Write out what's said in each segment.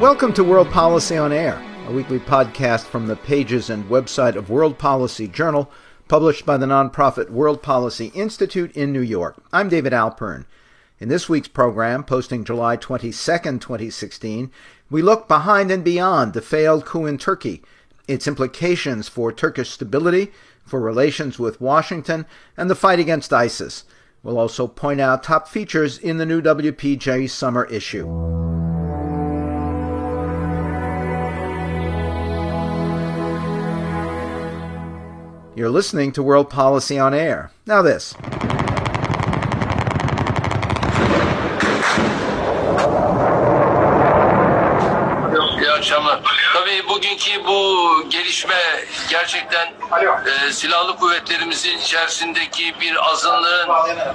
Welcome to World Policy on Air, a weekly podcast from the pages and website of World Policy Journal, published by the nonprofit World Policy Institute in New York. I'm David Alpern. In this week's program, posting July 22, 2016, we look behind and beyond the failed coup in Turkey, its implications for Turkish stability, for relations with Washington, and the fight against ISIS. We'll also point out top features in the new WPJ summer issue. You're listening to World Policy on Air. Now, this. Bugünkü bu gelişme gerçekten e, silahlı kuvvetlerimizin içerisindeki bir azınlığın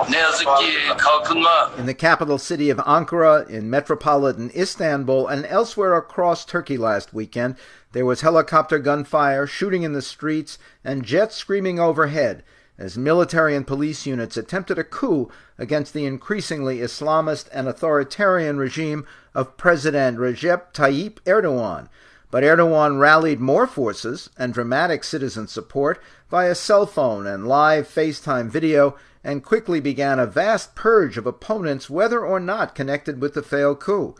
ne yazık ki kalkınma In the capital city of Ankara, in metropolitan Istanbul, and elsewhere across Turkey last weekend, there was helicopter gunfire, shooting in the streets, and jets screaming overhead as military and police units attempted a coup against the increasingly Islamist and authoritarian regime of President Recep Tayyip Erdogan. But Erdogan rallied more forces and dramatic citizen support via cell phone and live FaceTime video and quickly began a vast purge of opponents, whether or not connected with the failed coup.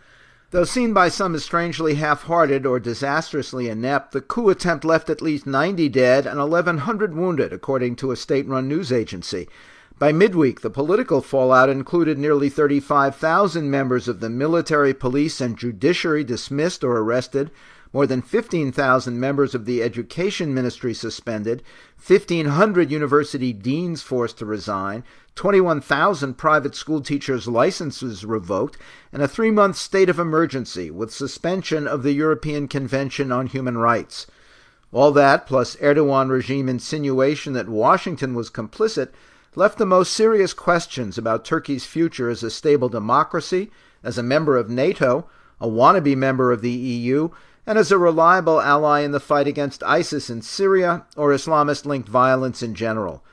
Though seen by some as strangely half hearted or disastrously inept, the coup attempt left at least 90 dead and 1,100 wounded, according to a state run news agency. By midweek, the political fallout included nearly 35,000 members of the military, police, and judiciary dismissed or arrested, more than 15,000 members of the Education Ministry suspended, 1,500 university deans forced to resign, 21,000 private school teachers' licenses revoked, and a three month state of emergency with suspension of the European Convention on Human Rights. All that, plus Erdogan regime insinuation that Washington was complicit, left the most serious questions about Turkey's future as a stable democracy, as a member of NATO, a wannabe member of the EU, and as a reliable ally in the fight against ISIS in Syria or Islamist linked violence in general.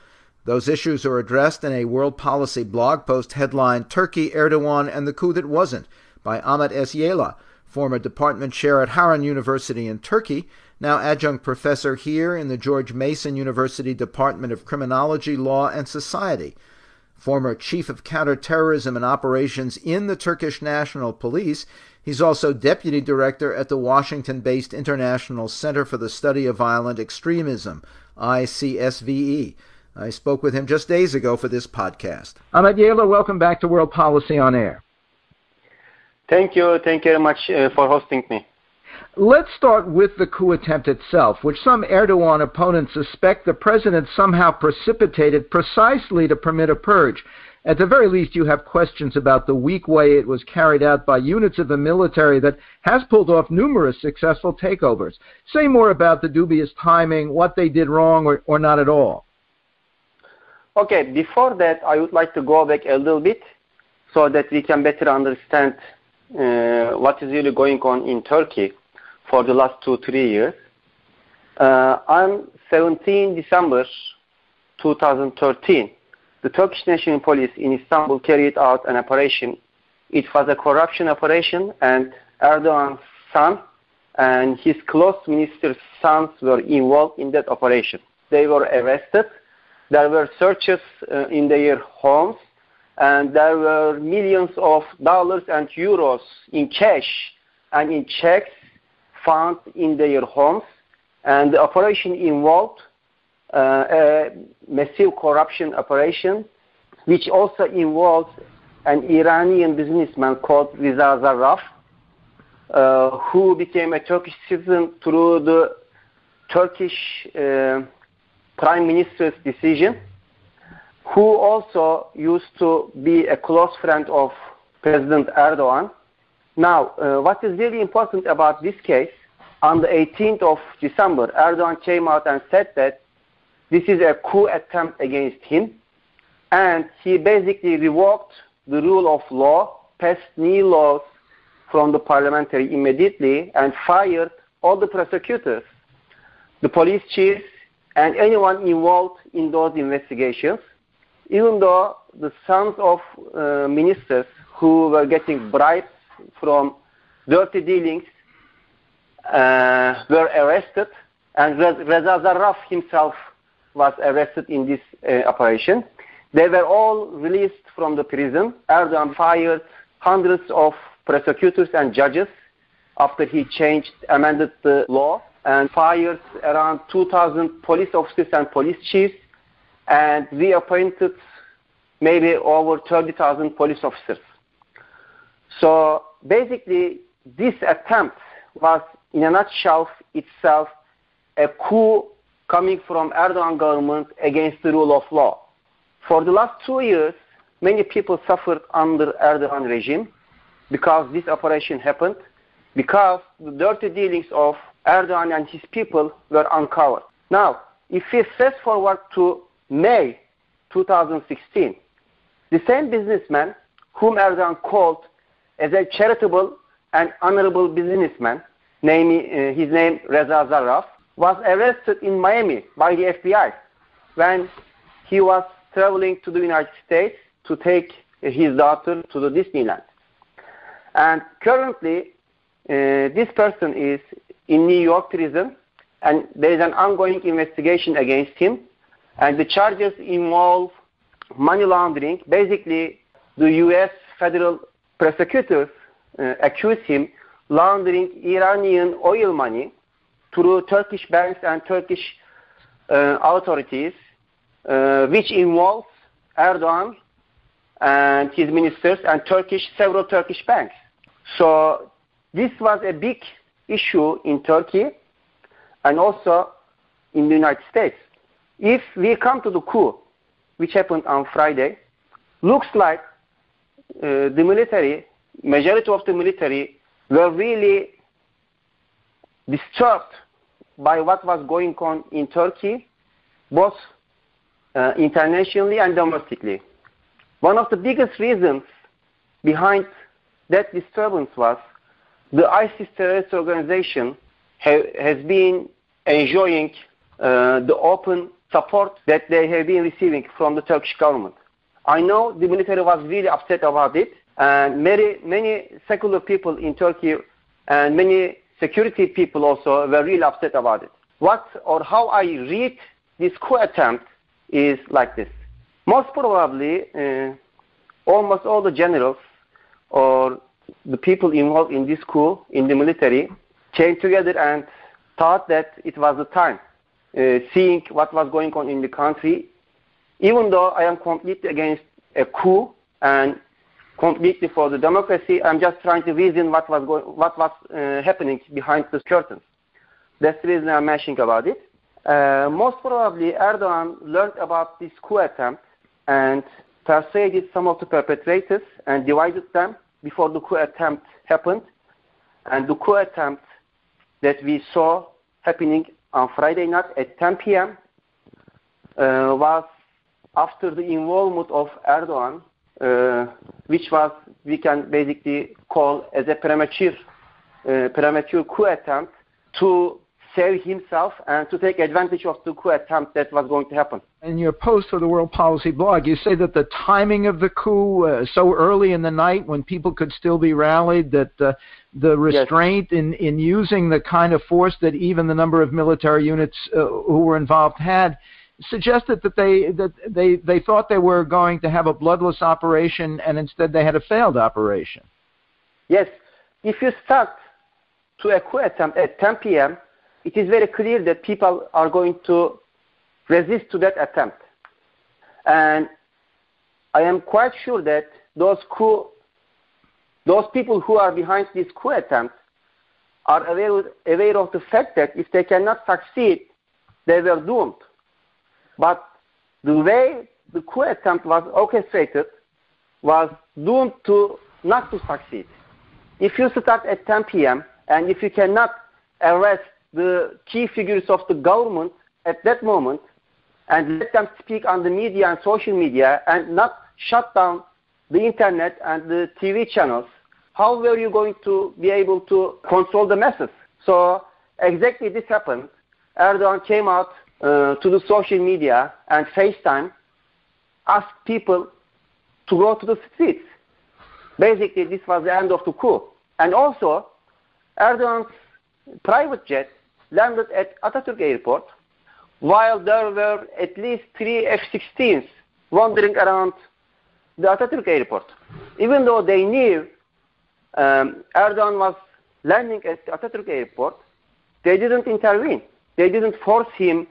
Those issues are addressed in a world policy blog post headlined Turkey, Erdogan, and the Coup That Wasn't by Ahmet S. Yayla, former department chair at Harran University in Turkey, now adjunct professor here in the George Mason University Department of Criminology, Law, and Society, former chief of counterterrorism and operations in the Turkish National Police. He's also deputy director at the Washington based International Center for the Study of Violent Extremism, ICSVE. I spoke with him just days ago for this podcast. Ahmet Yayla, welcome back to World Policy on Air. Thank you. Thank you very much uh, for hosting me. Let's start with the coup attempt itself, which some Erdogan opponents suspect the president somehow precipitated precisely to permit a purge. At the very least, you have questions about the weak way it was carried out by units of the military that has pulled off numerous successful takeovers. Say more about the dubious timing, what they did wrong, or, or not at all. Okay, before that, I would like to go back a little bit so that we can better understand uh, what is really going on in Turkey for the last two, three years. Uh, on 17 December 2013, the Turkish National Police in Istanbul carried out an operation. It was a corruption operation, and Erdogan's son and his close minister's sons were involved in that operation. They were arrested. There were searches uh, in their homes, and there were millions of dollars and euros in cash and in checks found in their homes. And the operation involved a massive corruption operation, which also involves an Iranian businessman called Riza Zarraf, uh, who became a Turkish citizen through the Turkish uh, Prime Minister's decision, who also used to be a close friend of President Erdogan. Now, uh, what is really important about this case, on the 18th of December, Erdogan came out and said that this is a coup attempt against him, and he basically revoked the rule of law, passed new laws from the parliamentary immediately, and fired all the prosecutors, the police chiefs, and anyone involved in those investigations, even though the sons of uh, ministers who were getting bribes from dirty dealings uh, were arrested, and Reza Zarraf himself was arrested in this uh, operation. They were all released from the prison. Erdogan fired hundreds of prosecutors and judges after he changed, amended the law, and fired around 2,000 police officers and police chiefs, and reappointed maybe over 30,000 police officers. So basically, this attempt was, in a nutshell, itself a coup coming from Erdogan government against the rule of law. For the last two years, many people suffered under Erdogan regime because this operation happened, because the dirty dealings of Erdogan and his people were uncovered. Now, if we fast forward to May 2016, the same businessman whom Erdogan called as a charitable and honorable businessman, namely uh, his name Reza Zarraf, was arrested in Miami by the FBI when he was traveling to the United States to take his daughter to the Disneyland. And currently, uh, this person is in New York prison, and there is an ongoing investigation against him. And the charges involve money laundering. Basically, the U.S. federal prosecutors uh, accuse him laundering Iranian oil money through Turkish banks and Turkish uh, authorities, uh, which involves Erdogan and his ministers and Turkish several Turkish banks. So this was a big issue in Turkey and also in the United States. If we come to the coup, which happened on Friday, looks like uh, the military, majority of the military, were really disturbed by what was going on in Turkey, both uh, internationally and domestically. One of the biggest reasons behind that disturbance was the ISIS terrorist organization ha has been enjoying uh, the open support that they have been receiving from the Turkish government. I know the military was really upset about it, and many, many secular people in Turkey and many security people also were really upset about it. What or how I read this coup attempt is like this. Most probably, uh, almost all the generals or the people involved in this coup in the military came together and thought that it was the time, uh, seeing what was going on in the country. Even though I am completely against a coup and completely for the democracy. I'm just trying to reason what was going, what was uh, happening behind the curtains. That's the reason I'm mentioning about it. Uh, most probably, Erdogan learned about this coup attempt and persuaded some of the perpetrators and divided them before the coup attempt happened. And the coup attempt that we saw happening on Friday night at 10 p.m. Uh, was after the involvement of Erdogan which was we can basically call as a premature uh, premature coup attempt to save himself and to take advantage of the coup attempt that was going to happen. In your post for the World Policy blog, you say that the timing of the coup, uh, so early in the night when people could still be rallied, that uh, the restraint yes. in, in using the kind of force that even the number of military units uh, who were involved had suggested that they that they they thought they were going to have a bloodless operation and instead they had a failed operation. Yes, if you start to coup attempt at 10 p.m., it is very clear that people are going to resist to that attempt, and I am quite sure that those coup those people who are behind this coup attempt are aware, aware of the fact that if they cannot succeed, they were doomed. But the way the coup attempt was orchestrated was doomed to not to succeed. If you start at 10 p.m. and if you cannot arrest the key figures of the government at that moment and let them speak on the media and social media and not shut down the internet and the TV channels, how were you going to be able to control the masses? So exactly this happened. Erdogan came out uh, to the social media and FaceTime, ask people to go to the streets. Basically, this was the end of the coup. And also, Erdogan's private jet landed at Atatürk Airport, while there were at least three F-16s wandering around the Atatürk Airport. Even though they knew um, Erdogan was landing at Atatürk Airport, they didn't intervene. They didn't force him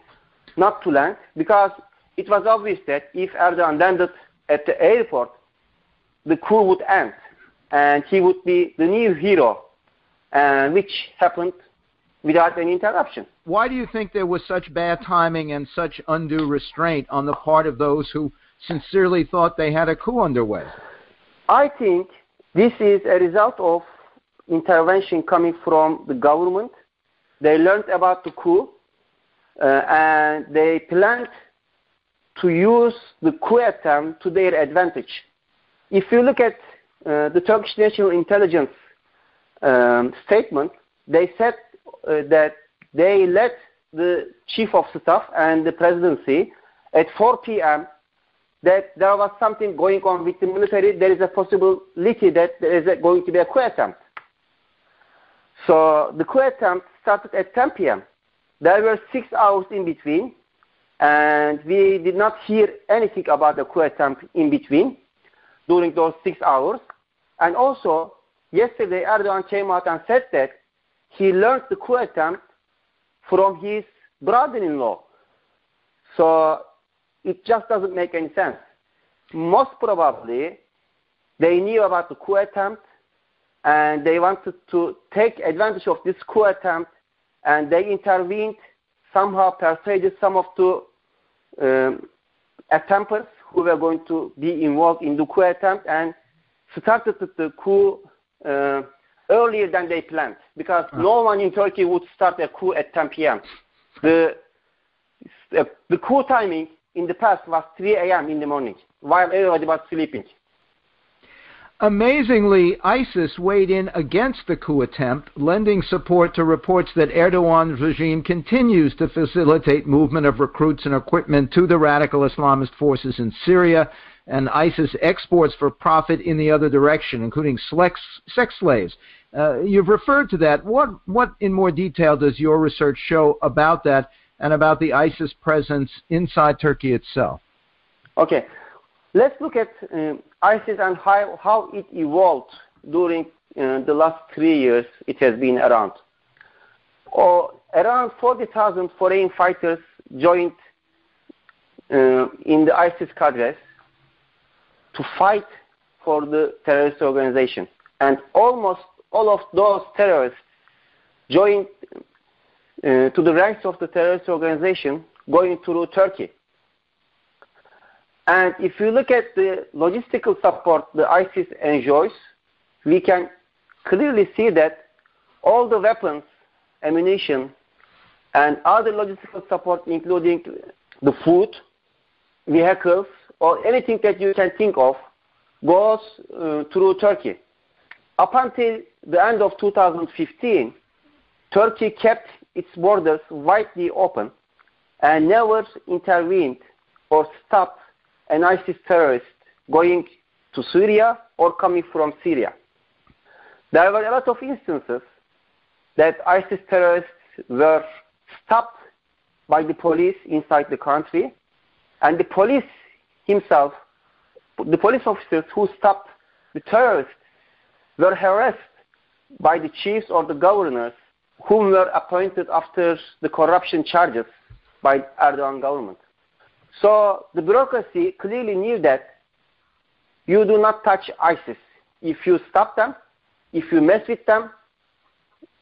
not to land because it was obvious that if Erdogan landed at the airport, the coup would end and he would be the new hero, and which happened without any interruption. Why do you think there was such bad timing and such undue restraint on the part of those who sincerely thought they had a coup underway? I think this is a result of intervention coming from the government. They learned about the coup and they planned to use the coup attempt to their advantage. If you look at uh, the Turkish National Intelligence um, statement, they said uh, that they let the chief of staff and the presidency at 4 p.m. that there was something going on with the military. There is a possibility that there is going to be a coup attempt. So the coup attempt started at 10 p.m. There were six hours in between, and we did not hear anything about the coup attempt in between during those six hours. And also, yesterday Erdogan came out and said that he learned the coup attempt from his brother-in-law. So it just doesn't make any sense. Most probably, they knew about the coup attempt and they wanted to take advantage of this coup attempt and they intervened, somehow persuaded some of the um, attempters who were going to be involved in the coup attempt and started the coup uh, earlier than they planned because uh-huh. no one in Turkey would start a coup at 10 p.m. The, the coup timing in the past was 3 a.m. in the morning while everybody was sleeping. Amazingly, ISIS weighed in against the coup attempt, lending support to reports that Erdogan's regime continues to facilitate movement of recruits and equipment to the radical Islamist forces in Syria, and ISIS exports for profit in the other direction, including sex, slaves. Uh, you've referred to that. What, what in more detail does your research show about that and about the ISIS presence inside Turkey itself? Okay. Let's look at um, ISIS and how, how it evolved during uh, the last three years it has been around. Oh, around 40,000 foreign fighters joined uh, in the ISIS cadres to fight for the terrorist organization. And almost all of those terrorists joined uh, to the ranks of the terrorist organization going through Turkey. And if you look at the logistical support the ISIS enjoys, we can clearly see that all the weapons, ammunition, and other logistical support, including the food, vehicles, or anything that you can think of, goes uh, through Turkey. Up until the end of 2015, Turkey kept its borders widely open and never intervened or stopped an ISIS terrorist going to Syria or coming from Syria. There were a lot of instances that ISIS terrorists were stopped by the police inside the country, and the police himself, the police officers who stopped the terrorists, were harassed by the chiefs or the governors whom were appointed after the corruption charges by Erdogan government. So the bureaucracy clearly knew that you do not touch ISIS. If you stop them, if you mess with them,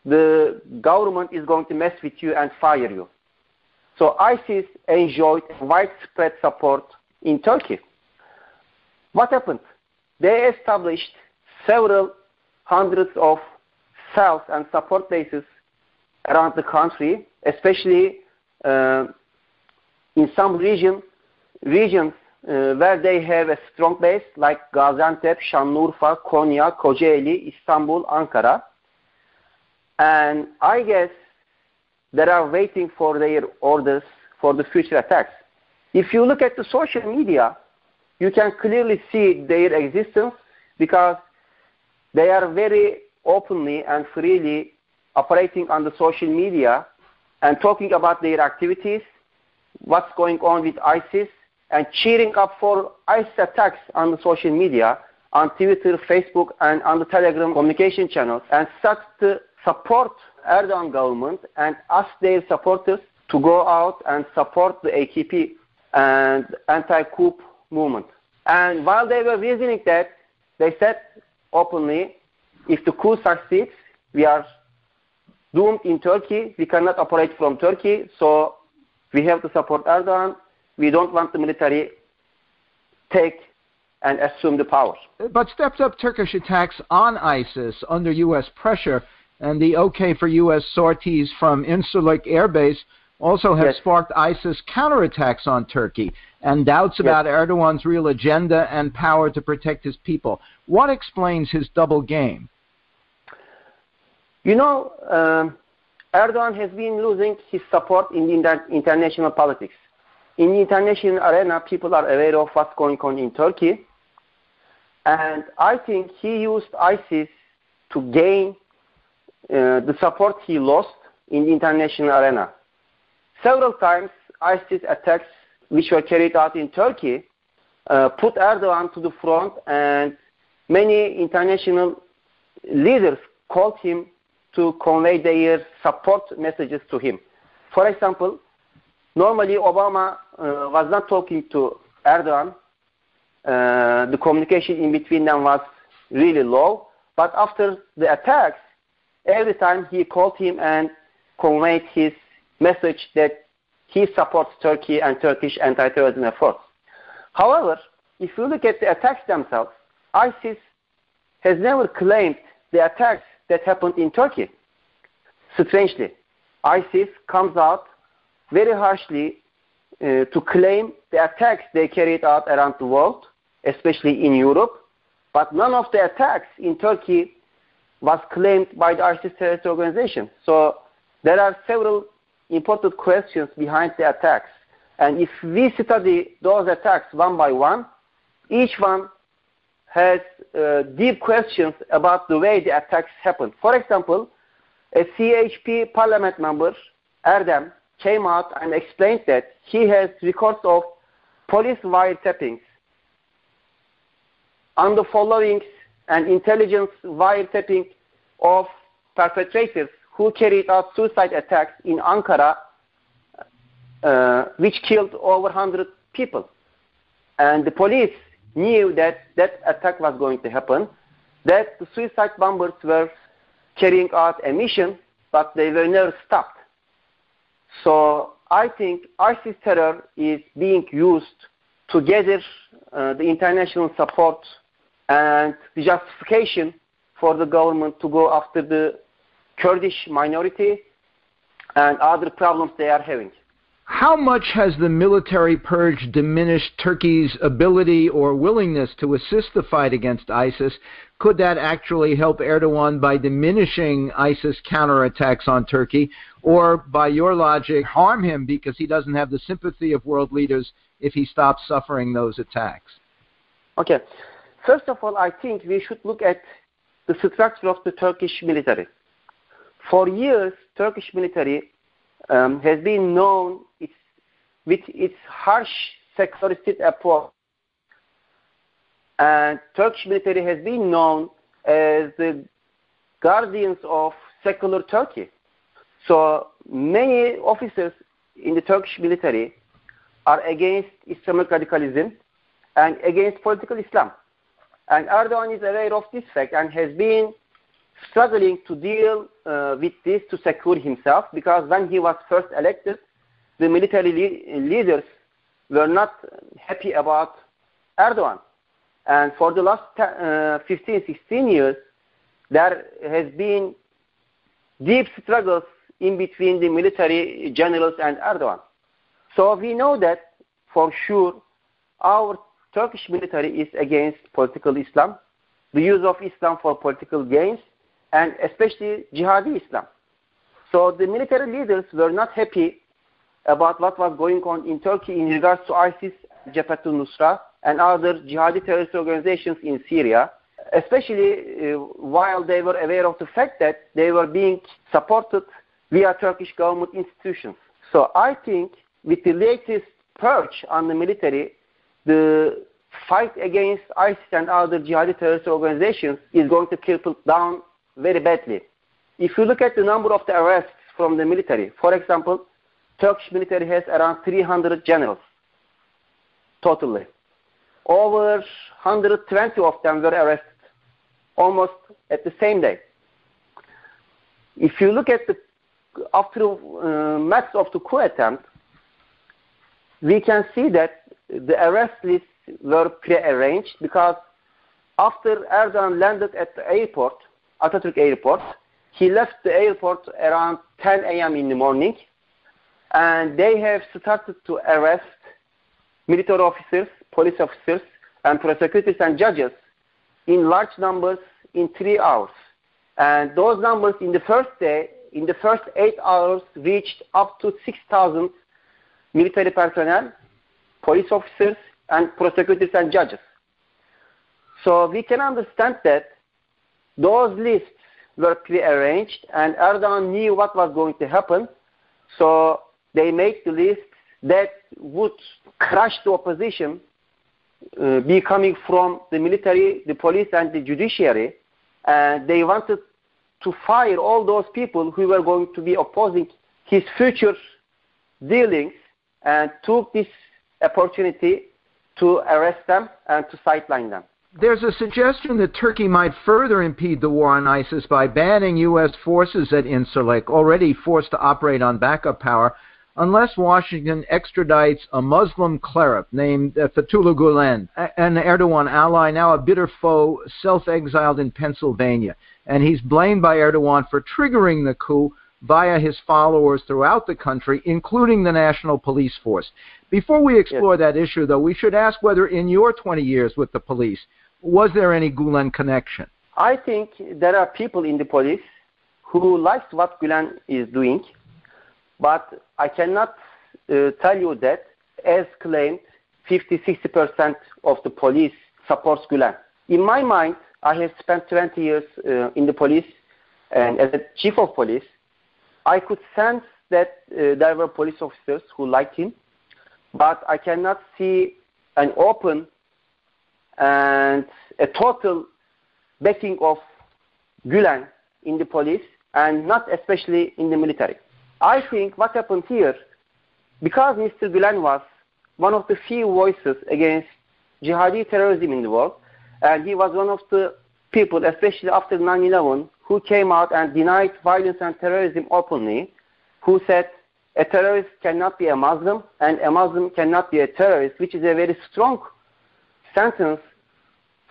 the government is going to mess with you and fire you. So ISIS enjoyed widespread support in Turkey. What happened? They established several hundreds of cells and support bases around the country, especially uh, in some region, regions uh, where they have a strong base like Gaziantep, Şanlıurfa, Konya, Kocaeli, Istanbul, Ankara. And I guess they are waiting for their orders for the future attacks. If you look at the social media, you can clearly see their existence because they are very openly and freely operating on the social media and talking about their activities, what's going on with ISIS, and cheering up for ISIS attacks on the social media, on Twitter, Facebook, and on the Telegram communication channels, and start to support Erdogan government and ask their supporters to go out and support the AKP and anti-coup movement. And while they were reasoning that, they said openly, if the coup succeeds, we are doomed in Turkey. We cannot operate from Turkey, so we have to support Erdogan. We don't want the military take and assume the power. But stepped up Turkish attacks on ISIS under U.S. pressure and the okay for U.S. sorties from Incirlik Air Base also have yes. sparked ISIS counterattacks on Turkey and doubts about yes. Erdogan's real agenda and power to protect his people. What explains his double game? You know, um, Erdogan has been losing his support in international politics. In the international arena, people are aware of what's going on in Turkey. And I think he used ISIS to gain uh, the support he lost in the international arena. Several times, ISIS attacks, which were carried out in Turkey, uh, put Erdogan to the front, and many international leaders called him to convey their support messages to him. For example, normally Obama uh, was not talking to Erdogan. Uh, the communication in between them was really low. But after the attacks, every time he called him and conveyed his message that he supports Turkey and Turkish anti-terrorism efforts. However, if you look at the attacks themselves, ISIS has never claimed the attacks that happened in Turkey. Strangely, ISIS comes out very harshly uh, to claim the attacks they carried out around the world, especially in Europe, but none of the attacks in Turkey was claimed by the ISIS terrorist organization. So there are several important questions behind the attacks. And if we study those attacks one by one, each one has uh, deep questions about the way the attacks happened. For example, a CHP parliament member, Erdem, came out and explained that he has records of police wiretappings on the followings and intelligence wiretapping of perpetrators who carried out suicide attacks in Ankara, uh, which killed over 100 people. And the police knew that that attack was going to happen, that the suicide bombers were carrying out a mission, but they were never stopped. So I think ISIS terror is being used to gather uh, the international support and the justification for the government to go after the Kurdish minority and other problems they are having. How much has the military purge diminished Turkey's ability or willingness to assist the fight against ISIS? Could that actually help Erdogan by diminishing ISIS counterattacks on Turkey, or by your logic, harm him because he doesn't have the sympathy of world leaders if he stops suffering those attacks? Okay. First of all, I think we should look at the structure of the Turkish military. For years, Turkish military um, has been known its, with its harsh secularistic approach. And Turkish military has been known as the guardians of secular Turkey. So many officers in the Turkish military are against Islamic radicalism and against political Islam. And Erdogan is aware of this fact and has been struggling to deal uh, with this to secure himself because when he was first elected, the military le leaders were not happy about Erdogan. And for the last uh, 15, 16 years, there has been deep struggles in between the military generals and Erdogan. So we know that for sure our Turkish military is against political Islam, the use of Islam for political gains, and especially jihadi Islam. So the military leaders were not happy about what was going on in Turkey in regards to ISIS, Jabhat al-Nusra, and other jihadi terrorist organizations in Syria, especially uh, while they were aware of the fact that they were being supported via Turkish government institutions. So I think with the latest purge on the military, the fight against ISIS and other jihadi terrorist organizations is going to cripple down very badly. If you look at the number of the arrests from the military, for example, Turkish military has around 300 generals totally. Over 120 of them were arrested almost at the same day. If you look at the after uh, max of the coup attempt, we can see that the arrest lists were pre-arranged because after Erdogan landed at the airport, Atatürk airport, he left the airport around 10 a.m. in the morning and they have started to arrest military officers, police officers, and prosecutors and judges in large numbers in three hours. And those numbers in the first day, in the first eight hours, reached up to 6,000 military personnel, police officers, and prosecutors and judges. So we can understand that those lists were pre-arranged and Erdogan knew what was going to happen. So they made the list that would crush the opposition uh, be coming from the military, the police, and the judiciary. And they wanted to fire all those people who were going to be opposing his future dealings and took this opportunity to arrest them and to sideline them. There's a suggestion that Turkey might further impede the war on ISIS by banning U.S. forces at Incirlik, already forced to operate on backup power, unless Washington extradites a Muslim cleric named Fethullah Gulen, an Erdogan ally, now a bitter foe, self-exiled in Pennsylvania. And he's blamed by Erdogan for triggering the coup via his followers throughout the country, including the National Police Force. Before we explore yes. that issue, though, we should ask whether in your 20 years with the police, was there any Gulen connection? I think there are people in the police who likes what Gulen is doing but I cannot uh, tell you that, as claimed, 50-60% of the police supports Gulen. In my mind, I have spent 20 years uh, in the police, and as a chief of police, I could sense that uh, there were police officers who liked him, but I cannot see an open and a total backing of Gulen in the police, and not especially in the military. I think what happened here, because Mr. Gulen was one of the few voices against jihadi terrorism in the world, and he was one of the people, especially after 9-11, who came out and denied violence and terrorism openly, who said a terrorist cannot be a Muslim and a Muslim cannot be a terrorist, which is a very strong sentence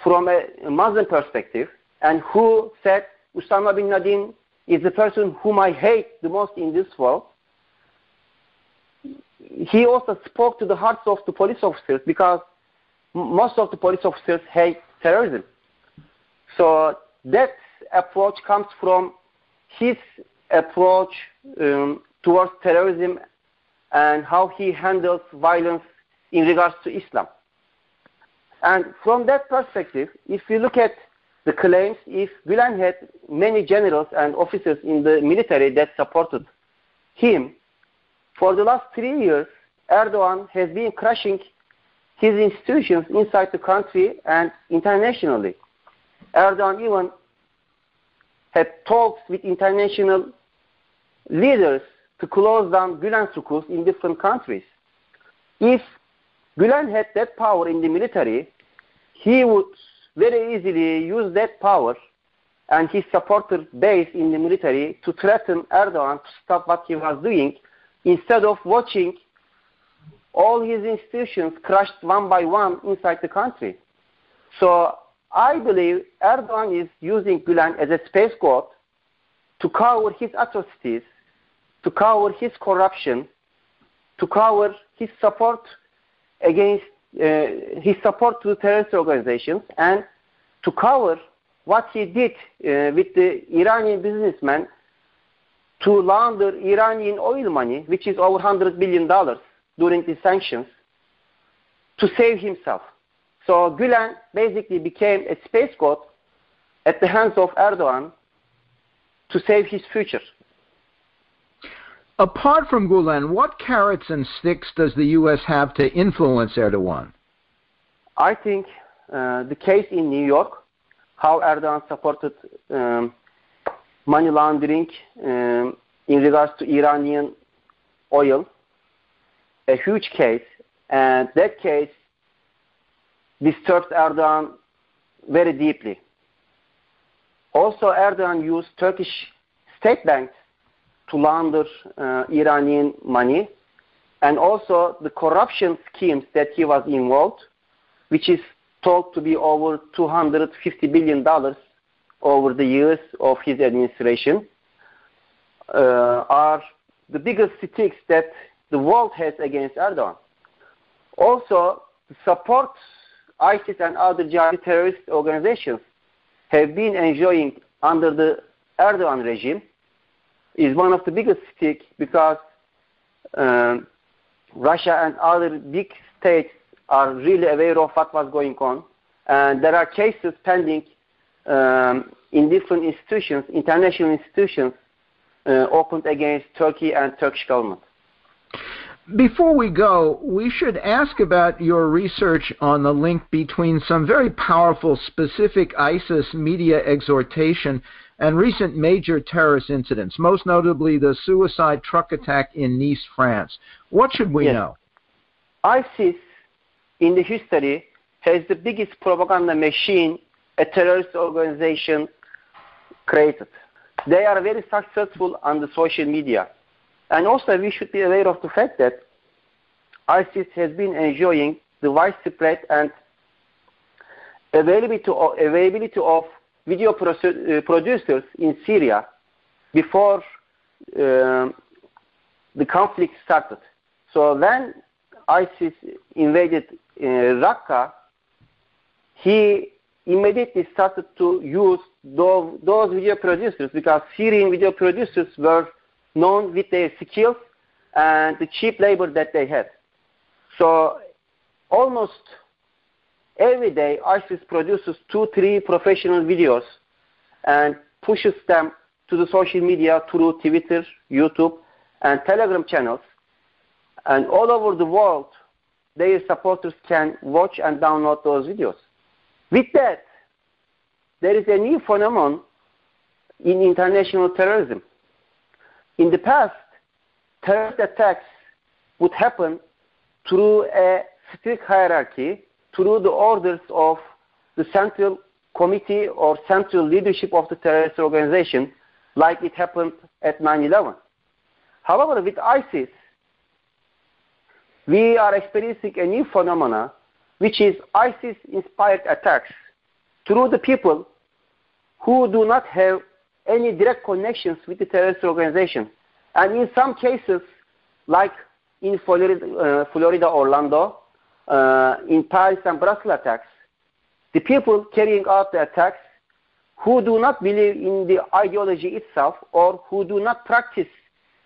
from a Muslim perspective, and who said Osama bin Laden is the person whom I hate the most in this world. He also spoke to the hearts of the police officers because most of the police officers hate terrorism. So that approach comes from his approach um, towards terrorism and how he handles violence in regards to Islam. And from that perspective, if you look at the claims if Gulen had many generals and officers in the military that supported him, for the last three years, Erdogan has been crushing his institutions inside the country and internationally. Erdogan even had talks with international leaders to close down Gulen schools in different countries. If Gulen had that power in the military, he would very easily use that power and his supporter base in the military to threaten Erdogan to stop what he was doing instead of watching all his institutions crushed one by one inside the country. So I believe Erdogan is using Gulen as a space scapegoat to cover his atrocities, to cover his corruption, to cover his support against uh, his support to terrorist organizations and to cover what he did uh, with the Iranian businessman to launder Iranian oil money, which is over $100 billion during the sanctions, to save himself. So Gulen basically became a space god at the hands of Erdogan to save his future. Apart from Gulen, what carrots and sticks does the U.S. have to influence Erdogan? I think uh, the case in New York, how Erdogan supported um, money laundering um, in regards to Iranian oil, a huge case, and that case disturbed Erdogan very deeply. Also, Erdogan used Turkish state banks to launder Iranian money, and also the corruption schemes that he was involved, which is thought to be over 250 billion dollars over the years of his administration, uh, are the biggest sticks that the world has against Erdogan. Also, support ISIS and other jihadi terrorist organizations have been enjoying under the Erdogan regime is one of the biggest stick because um, Russia and other big states are really aware of what was going on. And there are cases pending um, in different institutions, international institutions, uh, opened against Turkey and Turkish government. Before we go, we should ask about your research on the link between some very powerful specific ISIS media exhortation and recent major terrorist incidents, most notably the suicide truck attack in Nice, France. What should we yes. know? ISIS, in the history, has the biggest propaganda machine a terrorist organization created. They are very successful on the social media. And also we should be aware of the fact that ISIS has been enjoying the widespread and availability of, availability of video uh, producers in Syria before uh, the conflict started. So when ISIS invaded uh, Raqqa, he immediately started to use those, those video producers because Syrian video producers were known with their skills and the cheap labor that they had. So almost every day ISIS produces two, three professional videos and pushes them to the social media through Twitter, YouTube, and Telegram channels. And all over the world, their supporters can watch and download those videos. With that, there is a new phenomenon in international terrorism. In the past, terrorist attacks would happen through a strict hierarchy, through the orders of the central committee or central leadership of the terrorist organization, like it happened at 9-11. However, with ISIS, we are experiencing a new phenomena, which is ISIS-inspired attacks through the people who do not have any direct connections with the terrorist organization. And in some cases, like in Florida, uh, Florida Orlando, uh, in Paris and Brussels attacks, the people carrying out the attacks who do not believe in the ideology itself or who do not practice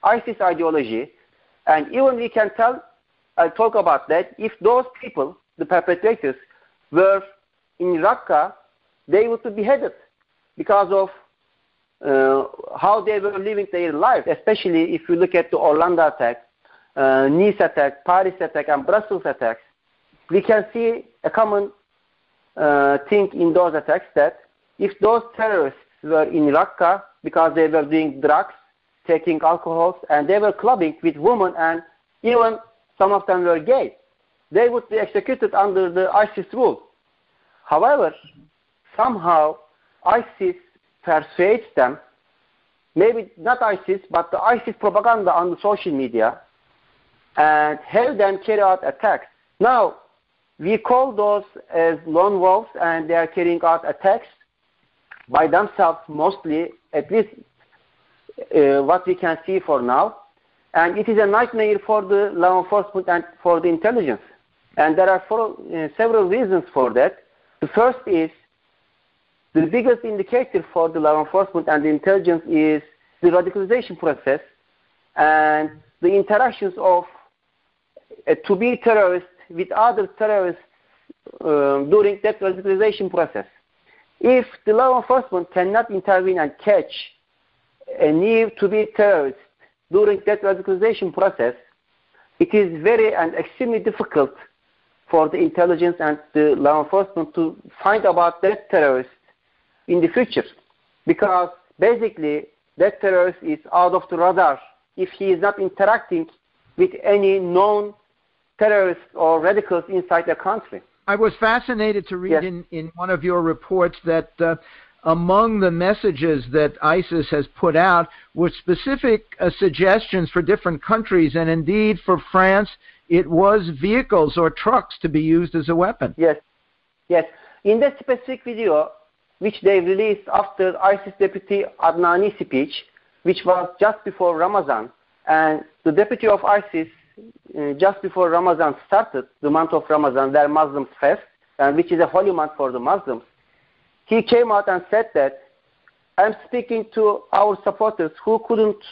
ISIS ideology, and even we can tell, I'll talk about that, if those people, the perpetrators, were in Raqqa, they would be beheaded because of uh, how they were living their life, especially if you look at the Orlando attack, uh, Nice attack, Paris attack, and Brussels attacks, we can see a common uh, thing in those attacks that if those terrorists were in Raqqa because they were doing drugs, taking alcohols, and they were clubbing with women, and even some of them were gay, they would be executed under the ISIS rule. However, somehow ISIS persuades them, maybe not ISIS, but the ISIS propaganda on the social media, and have them carry out attacks. Now, we call those as lone wolves, and they are carrying out attacks by themselves mostly, at least uh, what we can see for now. And it is a nightmare for the law enforcement and for the intelligence. And there are uh, several reasons for that. The first is the biggest indicator for the law enforcement and the intelligence is the radicalization process and the interactions of a to-be terrorist with other terrorists um, during that radicalization process. If the law enforcement cannot intervene and catch a new to-be terrorist during that radicalization process, it is very and extremely difficult for the intelligence and the law enforcement to find about that terrorist in the future. Because basically, that terrorist is out of the radar if he is not interacting with any known terrorists or radicals inside their country. I was fascinated to read yes. in, in one of your reports that uh, among the messages that ISIS has put out were specific uh, suggestions for different countries, and indeed for France, it was vehicles or trucks to be used as a weapon. Yes, yes. In that specific video, which they released after ISIS deputy Adnani speech, which was just before Ramadan, and the deputy of ISIS, just before Ramadan started, the month of Ramadan, their Muslims fast, and which is a holy month for the Muslims, he came out and said that I'm speaking to our supporters who couldn't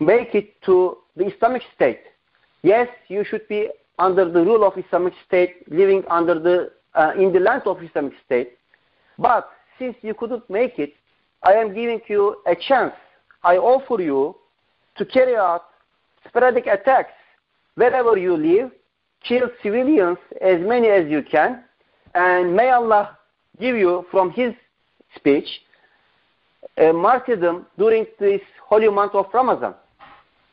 make it to the Islamic State. Yes, you should be under the rule of Islamic State, living under the uh, in the land of Islamic State. But since you couldn't make it, I am giving you a chance. I offer you to carry out sporadic attacks wherever you live, kill civilians as many as you can, and may Allah give you from His speech a martyrdom during this holy month of Ramadan.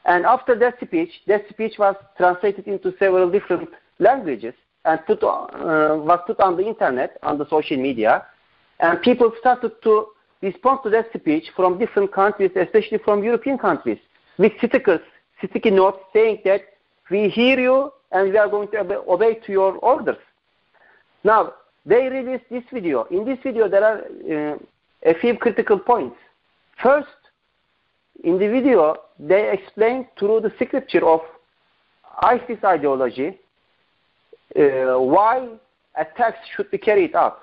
And after that speech, that speech was translated into several different languages and put, uh, was put on the internet, on the social media, and people started to respond to that speech from different countries, especially from European countries, with stickers, sticky notes saying that we hear you and we are going to obey to your orders. Now, they released this video. In this video, there are uh, a few critical points. First, in the video, they explain through the scripture of ISIS ideology uh, why attacks should be carried out.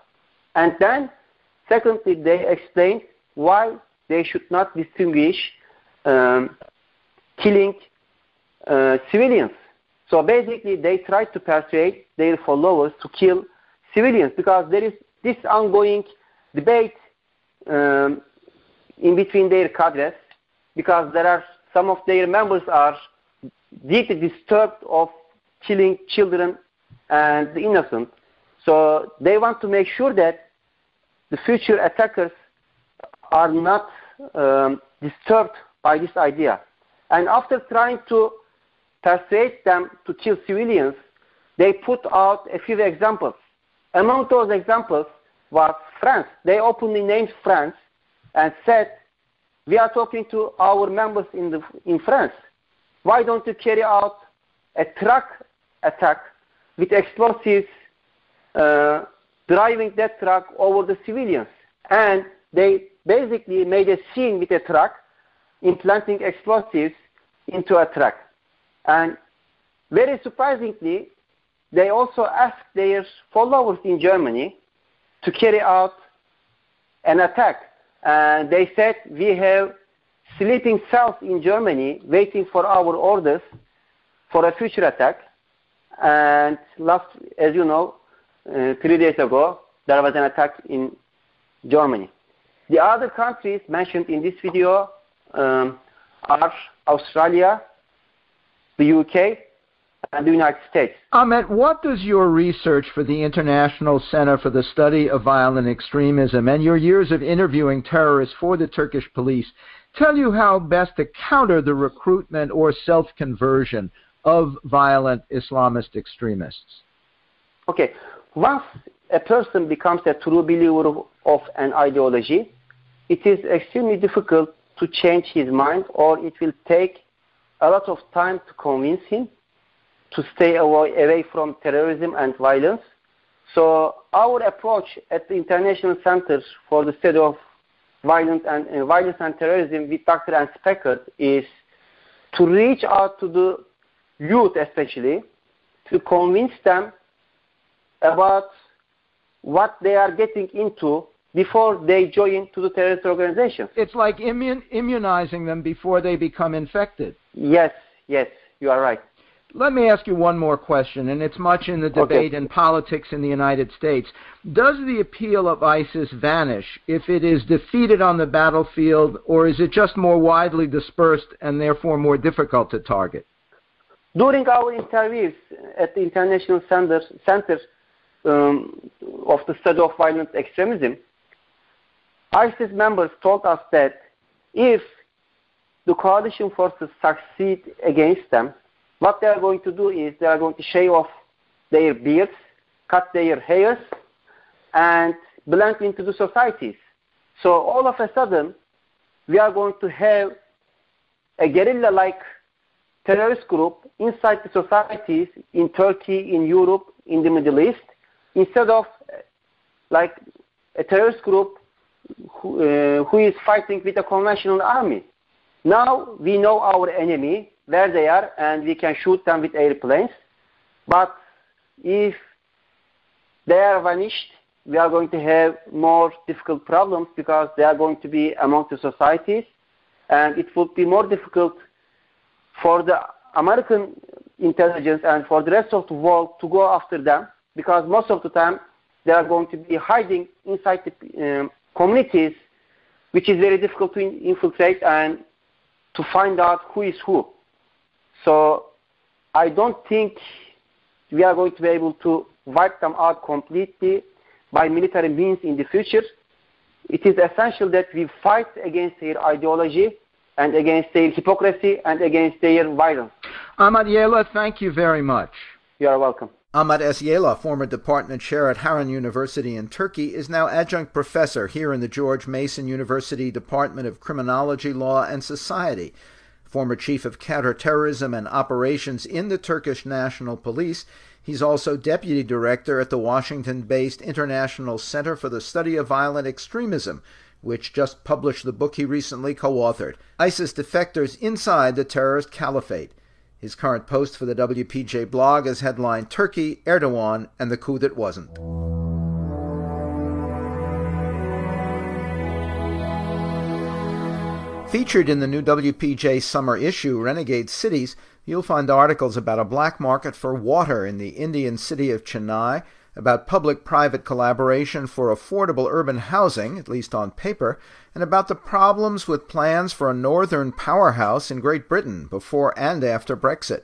And then Secondly, they explain why they should not distinguish um, killing uh, civilians. So basically, they tried to persuade their followers to kill civilians because there is this ongoing debate um, in between their cadres because there are some of their members are deeply disturbed of killing children and the innocent. So they want to make sure that the future attackers are not um, disturbed by this idea. And after trying to persuade them to kill civilians, they put out a few examples. Among those examples was France. They openly named France and said, we are talking to our members in, the, in France. Why don't you carry out a truck attack with explosives uh, driving that truck over the civilians. And they basically made a scene with a truck, implanting explosives into a truck. And very surprisingly, they also asked their followers in Germany to carry out an attack. And they said, we have sleeping cells in Germany waiting for our orders for a future attack. And last, as you know, uh, three days ago, there was an attack in Germany. The other countries mentioned in this video um, are Australia, the UK, and the United States. Ahmet, what does your research for the International Center for the Study of Violent Extremism and your years of interviewing terrorists for the Turkish police tell you how best to counter the recruitment or self-conversion of violent Islamist extremists? Okay. Once a person becomes a true believer of an ideology, it is extremely difficult to change his mind or it will take a lot of time to convince him to stay away away from terrorism and violence. So our approach at the International Center for the Study of Violence and, uh, Violence and Terrorism with Dr. Anne Speckhard is to reach out to the youth especially to convince them about what they are getting into before they join to the terrorist organization. It's like immun- immunizing them before they become infected. Yes, yes, you are right. Let me ask you one more question, and it's much in the debate okay. in politics in the United States. Does the appeal of ISIS vanish if it is defeated on the battlefield, or is it just more widely dispersed and therefore more difficult to target? During our interviews at the International Center, Center um, of the Study of Violent Extremism, ISIS members told us that if the coalition forces succeed against them, what they are going to do is they are going to shave off their beards, cut their hairs, and blend into the societies. So all of a sudden, we are going to have a guerrilla-like terrorist group inside the societies in Turkey, in Europe, in the Middle East, instead of like a terrorist group who, uh, who is fighting with a conventional army. Now we know our enemy, where they are and we can shoot them with airplanes. But if they are vanished, we are going to have more difficult problems because they are going to be among the societies and it would be more difficult for the American intelligence and for the rest of the world to go after them because most of the time they are going to be hiding inside the um, communities which is very difficult to infiltrate and to find out who is who. So I don't think we are going to be able to wipe them out completely by military means in the future. It is essential that we fight against their ideology and against their hypocrisy and against their violence. Ahmet Yayla, thank you very much. You are welcome. Ahmet S. Yayla, former department chair at Harran University in Turkey, is now adjunct professor here in the George Mason University Department of Criminology, Law, and Society former chief of counterterrorism and operations in the Turkish National Police. He's also deputy director at the Washington based International Center for the Study of Violent Extremism, which just published the book he recently co authored ISIS Defectors Inside the Terrorist Caliphate. His current post for the WPJ blog is headlined Turkey, Erdogan, and the Coup That Wasn't. Featured in the new WPJ summer issue, Renegade Cities, you'll find articles about a black market for water in the Indian city of Chennai, about public private collaboration for affordable urban housing, at least on paper, and about the problems with plans for a northern powerhouse in Great Britain before and after Brexit.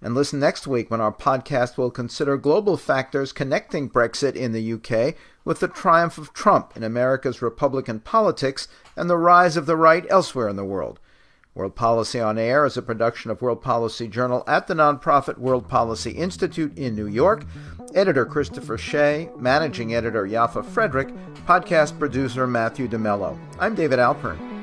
And listen next week when our podcast will consider global factors connecting Brexit in the UK with the triumph of Trump in America's Republican politics and the rise of the right elsewhere in the world. World Policy on Air is a production of World Policy Journal at the nonprofit World Policy Institute in New York. Editor Christopher Shea, managing editor Yafa Frederick, podcast producer Matthew DeMello. I'm David Alpern.